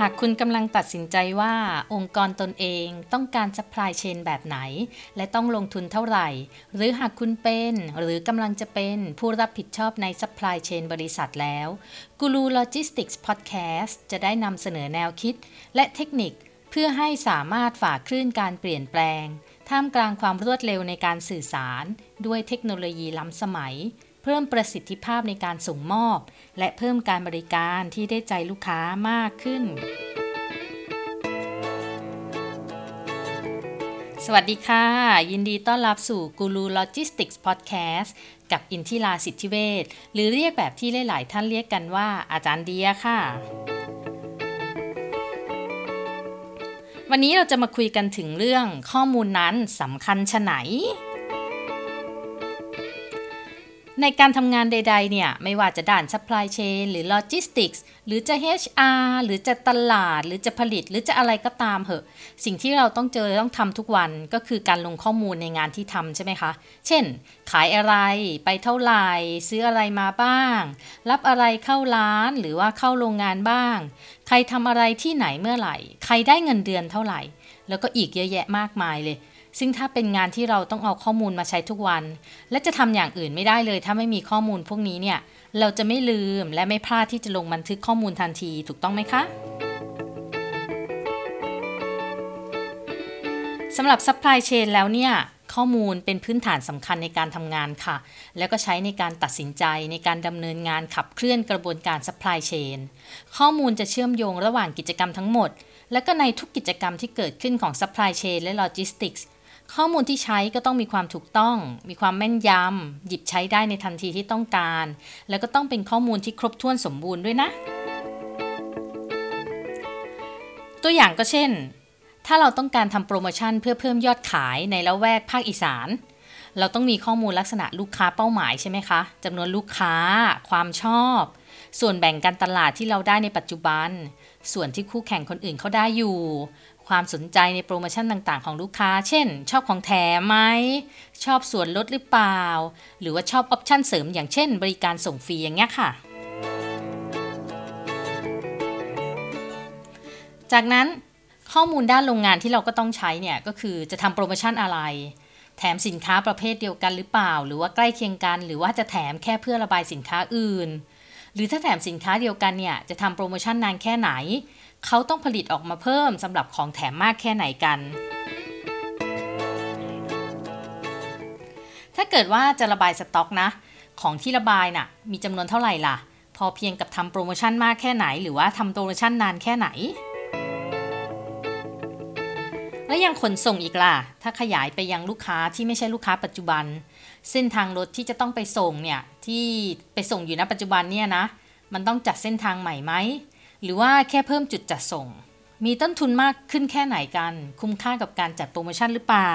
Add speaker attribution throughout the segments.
Speaker 1: หากคุณกำลังตัดสินใจว่าองค์กรตนเองต้องการ supply chain แบบไหน และต้องลงทุนเท่าไหร่ หรือหากคุณเป็นหรือกำลังจะเป็นผู้รับผิดชอบใน supply chain บริษัทแล้ว Guru Logistics Podcast จะได้นำเสนอแนวคิด และเทคนิคเพื่อให้สามารถฝ่าคลื่นการเปลี่ยนแปลง ท่ามกลางความรวดเร็วในการสื่อสาร ด้วยเทคโนโลยีล้ำสมัย เพิ่มประสิทธิภาพในการส่งมอบ และเพิ่มการบริการที่ได้ใจลูกค้ามากขึ้น สวัสดีค่ะ ยินดีต้อนรับสู่ Guru Logistics Podcast กับอินทิราสิทธิเวชหรือเรียกแบบที่หลาย ๆ ท่านเรียกกันว่าอาจารย์เดียค่ะวันนี้เราจะมาคุยกันถึงเรื่องข้อมูลนั้นสำคัญชะไหน ในการทำงานใดๆเนี่ย ไม่ว่าจะด่าน supply chain หรือ logistics หรือจะ HR หรือจะตลาด หรือจะผลิต หรือจะอะไรก็ตามเหอะ สิ่งที่เราต้องเจอต้องทำทุกวันก็คือการลงข้อมูลในงานที่ทำใช่ไหมคะ เช่น ขายอะไรไปเท่าไหร่ ซื้ออะไรมาบ้าง รับอะไรเข้าร้านหรือว่าเข้าโรงงานบ้าง ใครทำอะไรที่ไหนเมื่อไหร่ ใครได้เงินเดือนเท่าไหร่ แล้วก็อีกเยอะแยะมากมายเลย ซึ่งถ้าเป็นงานที่เราต้องเอาข้อมูลมาใช้ทุกวัน และจะทำอย่างอื่นไม่ได้เลย ถ้าไม่มีข้อมูลพวกนี้เนี่ย เราจะไม่ลืมและไม่พลาดที่จะลงบันทึกข้อมูลทันทีถูกต้องไหมคะสำหรับ supply chain แล้วเนี่ยข้อมูลเป็นพื้นฐานสำคัญในการทำงานค่ะ แล้วก็ใช้ในการตัดสินใจในการดำเนินงานขับเคลื่อนกระบวนการ supply chain ข้อมูลจะเชื่อมโยงระหว่างกิจกรรมทั้งหมด และก็ในทุกกิจกรรมที่เกิดขึ้นของ supply chain และ logistics ข้อมูลที่ใช้ก็ต้องมีความถูกต้อง มีความแม่นยำ หยิบใช้ได้ในทันทีที่ต้องการ แล้วก็ต้องเป็นข้อมูลที่ครบถ้วนสมบูรณ์ด้วยนะ ตัวอย่างก็เช่น ถ้าเราต้องการทำโปรโมชั่นเพื่อเพิ่มยอดขายในละแวกภาคอีสาน เราต้องมีข้อมูลลักษณะลูกค้าเป้าหมายใช่ไหมคะจำนวนลูกค้า ความชอบ ส่วนแบ่งการตลาดที่เราได้ในปัจจุบัน ส่วนที่คู่แข่งคนอื่นเขาได้อยู่ ความสนใจในโปรโมชั่นต่างๆ ของลูกค้า เช่น ชอบของแถมไหม ชอบส่วนลดหรือเปล่า หรือว่าชอบ option เสริมอย่างเช่น บริการส่งฟรีอย่างเงี้ยค่ะ จากนั้นข้อมูลด้านโรงงานที่เราก็ต้องใช้เนี่ยก็คือจะทำโปรโมชั่นอะไร แถมสินค้าประเภทเดียวกันหรือเปล่า หรือว่าใกล้เคียงกัน หรือว่าจะแถมแค่เพื่อระบายสินค้าอื่น หรือถ้าแถมสินค้าเดียวกันเนี่ยจะทำโปรโมชั่นนานแค่ไหน เขาต้องผลิตออกมาเพิ่มสำหรับของแถมมากแค่ไหนกัน ถ้าเกิดว่าจะระบายสต็อกนะ ของที่ระบายน่ะมีจำนวนเท่าไหร่ล่ะ พอเพียงกับทำโปรโมชั่นมากแค่ไหน หรือว่าทำโปรโมชั่นนานแค่ไหน และยังขนส่งอีกล่ะ ถ้าขยายไปยังลูกค้าที่ไม่ใช่ลูกค้าปัจจุบัน เส้นทางรถที่จะต้องไปส่งเนี่ยที่ไปส่งอยู่ณปัจจุบันเนี่ยนะ มันต้องจัดเส้นทางใหม่ไหม หรือว่าแค่เพิ่มจุดจัดส่ง มีต้นทุนมากขึ้นแค่ไหนกัน คุ้มค่ากับการจัดโปรโมชั่นหรือเปล่า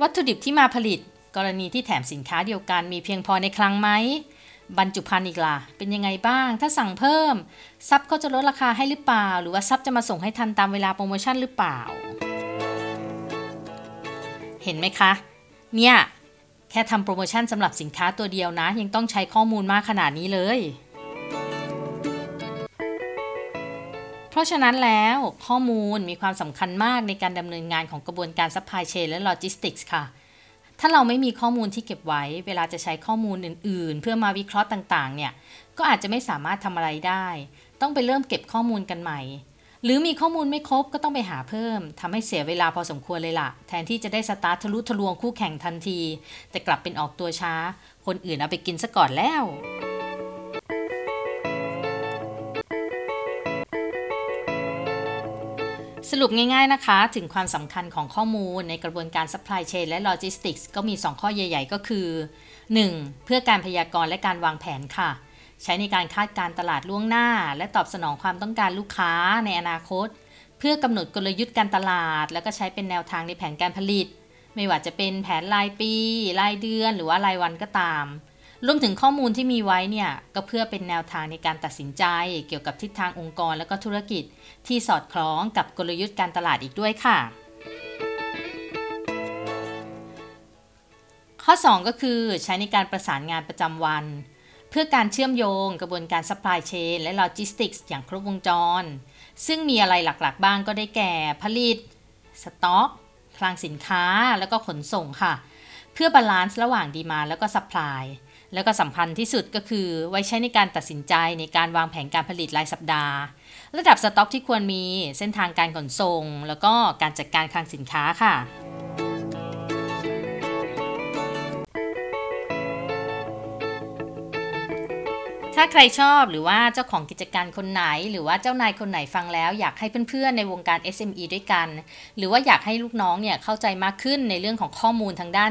Speaker 1: วัตถุดิบที่มาผลิต กรณีที่แถมสินค้าเดียวกันมีเพียงพอในคลังไหม บรรจุภัณฑ์อีกล่ะ เป็นยังไงบ้าง ถ้าสั่งเพิ่ม ซับเขาจะลดราคาให้หรือเปล่า หรือว่าซับจะมาส่งให้ทันตามเวลาโปรโมชั่นหรือเปล่า เห็นไหมคะ เนี่ย แค่ทำโปรโมชั่นสำหรับสินค้าตัวเดียวนะ ยังต้องใช้ข้อมูลมากขนาดนี้เลย เพราะฉะนั้นแล้วข้อมูลมีความสำคัญมากในการดำเนินงานของกระบวนการ supply chain และ logistics ค่ะ ถ้าเราไม่มีข้อมูลที่เก็บไว้ เวลาจะใช้ข้อมูลอื่น ๆ เพื่อมาวิเคราะห์ต่าง ๆ เนี่ย ก็อาจจะไม่สามารถทำอะไรได้ ต้องไปเริ่มเก็บข้อมูลกันใหม่ หรือมีข้อมูลไม่ครบก็ต้องไปหาเพิ่มทำให้เสียเวลาพอสมควรเลยล่ะ แทนที่จะได้สตาร์ททะลุทะลวงคู่แข่งทันที แต่กลับเป็นออกตัวช้า คนอื่นเอาไปกินซะก่อนแล้ว รุปง่ายๆนะคะ ถึงความสำคัญของข้อมูลในกระบวนการ supply chain และ logistics ก็มี 2 ข้อใหญ่ ๆ ก็คือ 1. เพื่อการพยากรณ์และการวางแผนค่ะ ใช้ในการคาดการตลาดล่วงหน้า และตอบสนองความต้องการลูกค้าในอนาคต เพื่อกำหนดกลยุทธ์การตลาด แล้วก็ใช้เป็นแนวทางในแผนการผลิต ไม่ว่าจะเป็นแผนรายปี รายเดือน หรือว่ารายวันก็ตาม รวมถึงข้อมูลที่มีไว้เนี่ย ก็เพื่อเป็นแนวทางในการตัดสินใจเกี่ยวกับทิศทางองค์กรและก็ธุรกิจ ที่สอดคล้องกับกลยุทธ์การตลาดอีกด้วยค่ะ ข้อ 2 ก็คือใช้ในการประสานงานประจำวัน เพื่อการเชื่อมโยงกระบวนการ supply chain และ logistics อย่างครบวงจร ซึ่งมีอะไรหลักๆ บ้างก็ได้แก่ผลิต สต็อกคลังสินค้าแล้วก็ขนส่งค่ะ เพื่อ balance ระหว่าง demand แล้วก็ supply แล้วก็สำคัญที่สุดก็คือไว้ใช้ในการตัดสินใจในการวางแผนการผลิตรายสัปดาห์ ระดับสต็อกที่ควรมีเส้นทางการขนส่ง แล้วก็การจัดการคลังสินค้าค่ะาใครชอบหรือว่าเจ้าของกิจการคนไหน หรือว่าเจ้านายคนไหนฟังแล้ว อยากให้เพื่อนๆในวงการ SME ด้วยกัน หรือว่าอยากให้ลูกน้องเนี่ยเข้าใจมากขึ้นในเรื่องของข้อมูลทางด้าน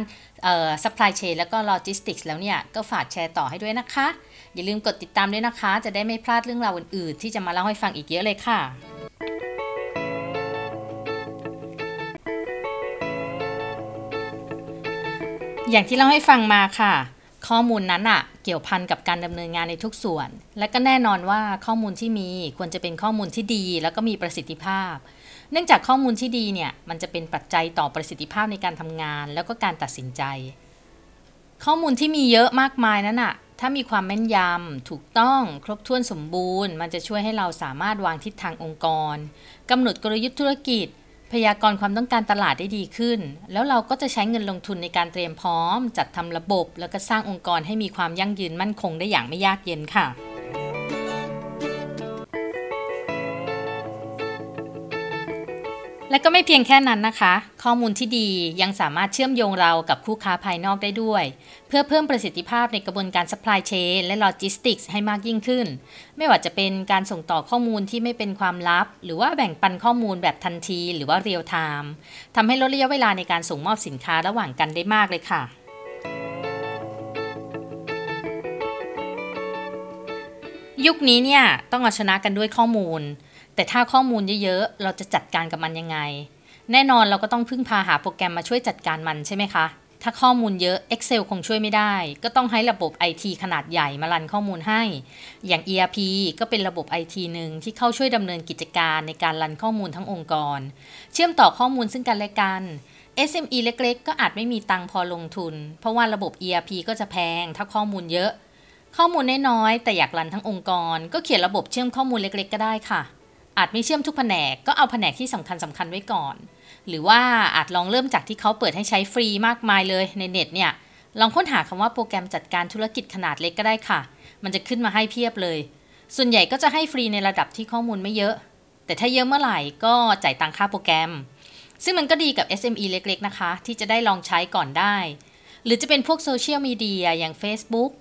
Speaker 1: supply chain แล้วก็ logistics แล้วเนี่ย ก็ฝากแชร์ต่อให้ด้วยนะคะ อย่าลืมกดติดตามด้วยนะคะ จะได้ไม่พลาดเรื่องราวอื่นๆ ที่จะมาเล่าให้ฟังอีกเยอะเลยค่ะอย่างที่เล่าให้ฟังมาค่ะ ข้อมูลนั้นอะ เกี่ยวพันกับการดำเนินงานในทุกส่วน และก็แน่นอนว่าข้อมูลที่มีควรจะเป็นข้อมูลที่ดี แล้วก็มีประสิทธิภาพ เนื่องจากข้อมูลที่ดีเนี่ยมันจะเป็นปัจจัยต่อประสิทธิภาพในการทำงาน แล้วก็การตัดสินใจ ข้อมูลที่มีเยอะมากมายนั้นอะถ้ามีความแม่นยำถูกต้องครบถ้วนสมบูรณ์ มันจะช่วยให้เราสามารถวางทิศทางองค์กรกำหนดกลยุทธ์ธุรกิจ พยากรณ์ความต้องการตลาดได้ดีขึ้น แล้วเราก็จะใช้เงินลงทุนในการเตรียมพร้อม จัดทำระบบ แล้วก็สร้างองค์กรให้มีความยั่งยืนมั่นคงได้อย่างไม่ยากเย็นค่ะ และก็ไม่เพียงแค่นั้นนะคะ ข้อมูลที่ดียังสามารถเชื่อมโยงเรากับคู่ค้าภายนอกได้ด้วย เพื่อเพิ่มประสิทธิภาพในกระบวนการ supply chain และ logistics ให้มากยิ่งขึ้น ไม่ว่าจะเป็นการส่งต่อข้อมูลที่ไม่เป็นความลับ หรือว่าแบ่งปันข้อมูลแบบทันที หรือว่า real time ทำให้ลดระยะเวลาในการส่งมอบสินค้าระหว่างกันได้มากเลยค่ะยุคนี้เนี่ยต้องเอาชนะกันด้วยข้อมูล แต่ถ้าข้อมูลเยอะๆ เราจะจัดการกับมันยังไง แน่นอนเราก็ต้องพึ่งพาหาโปรแกรมมาช่วยจัดการมันใช่ไหมคะ ถ้าข้อมูลเยอะ Excel คงช่วยไม่ได้ ก็ต้องให้ระบบ IT ขนาดใหญ่มารันข้อมูลให้ อย่าง ERP ก็เป็นระบบ IT หนึ่งที่เข้าช่วยดำเนินกิจการในการรันข้อมูลทั้งองค์กร เชื่อมต่อข้อมูลซึ่งกันและกัน SME เล็กๆ ก็อาจไม่มีตังพอลงทุน เพราะว่าระบบ ERP ก็จะแพง ถ้าข้อมูลเยอะ ข้อมูลน้อยๆ แต่อยากรันทั้งองค์กร ก็เขียนระบบเชื่อมข้อมูลเล็ก ๆ ก็ได้ค่ะ อาจไม่เชื่อมทุกแผนกก็เอาแผนกที่สำคัญสำคัญไว้ก่อน หรือว่าอาจลองเริ่มจากที่เขาเปิดให้ใช้ฟรีมากมายเลยในเน็ตเนี่ยลองค้นหาคำว่าโปรแกรมจัดการธุรกิจขนาดเล็กก็ได้ค่ะ มันจะขึ้นมาให้เพียบเลย ส่วนใหญ่ก็จะให้ฟรีในระดับที่ข้อมูลไม่เยอะ แต่ถ้าเยอะเมื่อไหร่ก็จ่ายตังค่าโปรแกรม ซึ่งมันก็ดีกับ SME เล็กๆนะคะ ที่จะได้ลองใช้ก่อนได้ หรือจะเป็นพวกโซเชียลมีเดียอย่าง Facebook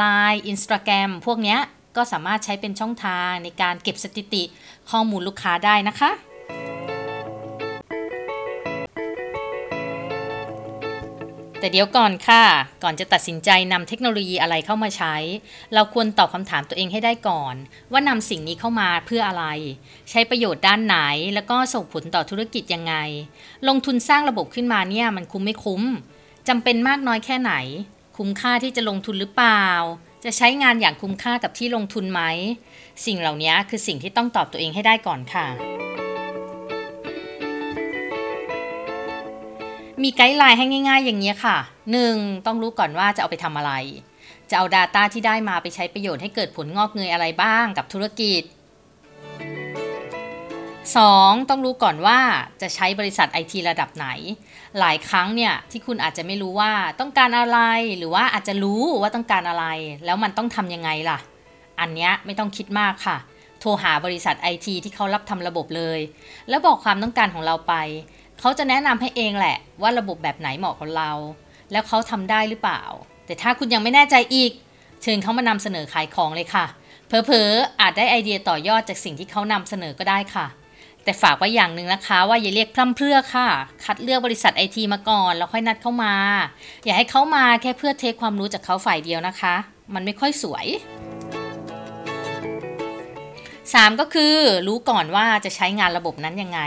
Speaker 1: Line Instagram พวกเนี้ย ก็สามารถใช้เป็นช่องทางในการเก็บสถิติข้อมูลลูกค้าได้นะคะ แต่เดี๋ยวก่อนค่ะ ก่อนจะตัดสินใจนำเทคโนโลยีอะไรเข้ามาใช้ เราควรตอบคำถามตัวเองให้ได้ก่อน ว่านำสิ่งนี้เข้ามาเพื่ออะไร ใช้ประโยชน์ด้านไหน แล้วก็ส่งผลต่อธุรกิจยังไง ลงทุนสร้างระบบขึ้นมาเนี่ยมันคุ้มไม่คุ้มจำเป็นมากน้อยแค่ไหน คุ้มค่าที่จะลงทุนหรือเปล่า จะใช้งานอย่างคุ้มค่ากับที่ลงทุนไหม สิ่งเหล่านี้คือสิ่งที่ต้องตอบตัวเองให้ได้ก่อนค่ะ มีไกด์ไลน์ให้ง่าย ๆ อย่างนี้ค่ะ 1. ต้องรู้ก่อนว่าจะเอาไปทำอะไร จะเอา Data ที่ได้มาไปใช้ประโยชน์ให้เกิดผลงอกเงยอะไรบ้างกับธุรกิจ 2. ต้องรู้ก่อนว่าจะใช้บริษัทไอทีระดับไหน หลายครั้งเนี่ยที่คุณอาจจะไม่รู้ว่าต้องการอะไรหรือว่าอาจจะรู้ว่าต้องการอะไร แล้วมันต้องทำยังไงล่ะ อันเนี้ยไม่ต้องคิดมากค่ะ โทรหาบริษัทไอทีที่เขารับทำระบบเลย แล้วบอกความต้องการของเราไป เขาจะแนะนำให้เองแหละ ว่าระบบแบบไหนเหมาะกับเรา แล้วเขาทำได้หรือเปล่า แต่ถ้าคุณยังไม่แน่ใจอีก เชิญเขามานำเสนอขายของเลยค่ะเพอเพออาจได้ไอเดียต่อยอดจากสิ่งที่เขานำเสนอก็ได้ค่ะ แต่ฝากไว้อย่างหนึ่งนะคะ ว่าอย่าเรียกพร่ำเพรื่อค่ะ คัดเลือกบริษัทไอทีมาก่อน แล้วค่อยนัดเข้ามา อย่าให้เขามาแค่เพื่อเทคความรู้จากเขาฝ่ายเดียวนะคะ มันไม่ค่อยสวย 3 ก็คือรู้ก่อนว่าจะใช้งานระบบนั้นยังไง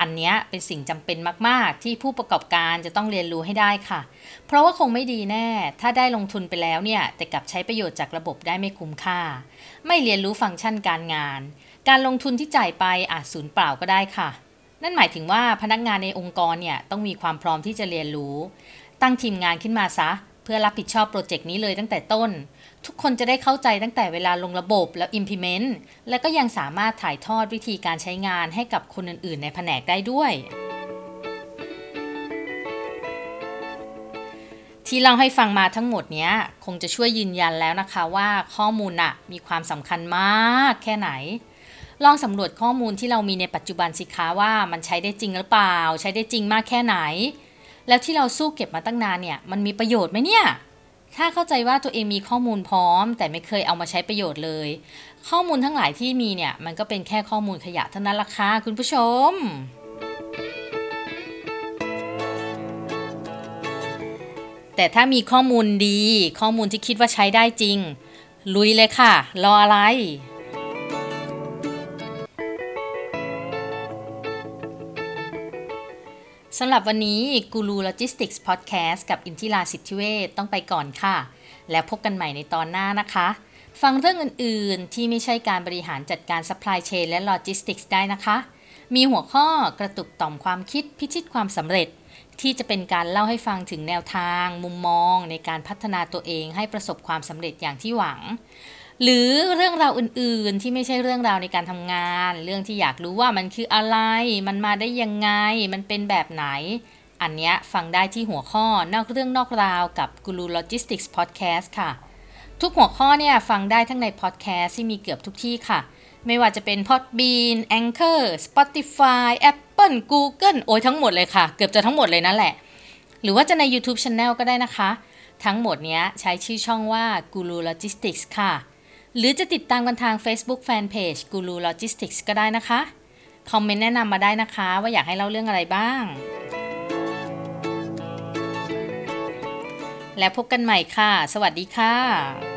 Speaker 1: อันนี้เป็นสิ่งจำเป็นมาก ๆ ที่ผู้ประกอบการจะต้องเรียนรู้ให้ได้ค่ะ เพราะว่าคงไม่ดีแน่ ถ้าได้ลงทุนไปแล้วเนี่ย แต่กลับใช้ประโยชน์จากระบบได้ไม่คุ้มค่า ไม่เรียนรู้ฟังก์ชันการงาน การลงทุนที่จ่ายไปอาจสูญเปล่าก็ได้ค่ะ นั่นหมายถึงว่าพนักงานในองค์กรเนี่ยต้องมีความพร้อมที่จะเรียนรู้ ตั้งทีมงานขึ้นมาซะ เพื่อรับผิดชอบโปรเจกต์นี้เลยตั้งแต่ต้น ทุกคนจะได้เข้าใจตั้งแต่เวลาลงระบบแล้ว implement และก็ยังสามารถถ่ายทอดวิธีการใช้งานให้กับคนอื่น ๆ ในแผนกได้ด้วยที่เล่าให้ฟังมาทั้งหมดเนี้ย คงจะช่วยยืนยันแล้วนะคะว่าข้อมูลน่ะมีความสำคัญมากแค่ไหน ลองสำรวจข้อมูลที่เรามีในปัจจุบันสิคะว่ามันใช้ได้จริงหรือเปล่า ใช้ได้จริงมากแค่ไหน แล้วที่เราสู้เก็บมาตั้งนานเนี่ยมันมีประโยชน์ไหมเนี่ย ถ้าเข้าใจว่าตัวเองมีข้อมูลพร้อม แต่ไม่เคยเอามาใช้ประโยชน์เลย ข้อมูลทั้งหลายที่มีเนี่ยมันก็เป็นแค่ข้อมูลขยะเท่านั้นละค่ะคุณผู้ชมแต่ถ้ามีข้อมูลดี ข้อมูลที่คิดว่าใช้ได้จริง ลุยเลยค่ะ รออะไร สำหรับวันนี้กูรูโลจิสติกส์พอดแคสต์กับอินทิราสิทธิเวชต้องไปก่อนค่ะ แล้วพบกันใหม่ในตอนหน้านะคะ ฟังเรื่องอื่นๆ ที่ไม่ใช่การบริหารจัดการ supply chain และ logistics ได้นะคะ มีหัวข้อกระตุกต่อมความคิดพิชิตความสำเร็จ ที่จะเป็นการเล่าให้ฟังถึงแนวทาง มุมมอง ในการพัฒนาตัวเองให้ประสบความสำเร็จอย่างที่หวัง หรือเรื่องราวอื่นๆที่ไม่ใช่เรื่องราวในการทำงาน เรื่องที่อยากรู้ว่ามันคืออะไร มันมาได้ยังไง มันเป็นแบบไหน อันเนี้ยฟังได้ที่หัวข้อนอกเรื่องนอกราวกับ Guru Logistics Podcast ค่ะ ทุกหัวข้อเนี่ยฟังได้ทั้งในพอดแคสต์ที่มีเกือบทุกที่ค่ะ ไม่ว่าจะเป็น Podbean Anchor Spotify Apple Google โอ้ยทั้งหมดเลยค่ะ เกือบจะทั้งหมดเลยนั่นแหละ หรือว่าจะใน YouTube Channel ก็ได้นะคะ ทั้งหมดเนี้ยใช้ชื่อช่องว่า Guru Logistics ค่ะ หรือจะติดตามกันทาง Facebook Fanpage Guru Logistics ก็ได้นะคะ คอมเมนต์แนะนำมาได้นะคะ ว่าอยากให้เล่าเรื่องอะไรบ้าง แล้วพบกันใหม่ค่ะ สวัสดีค่ะ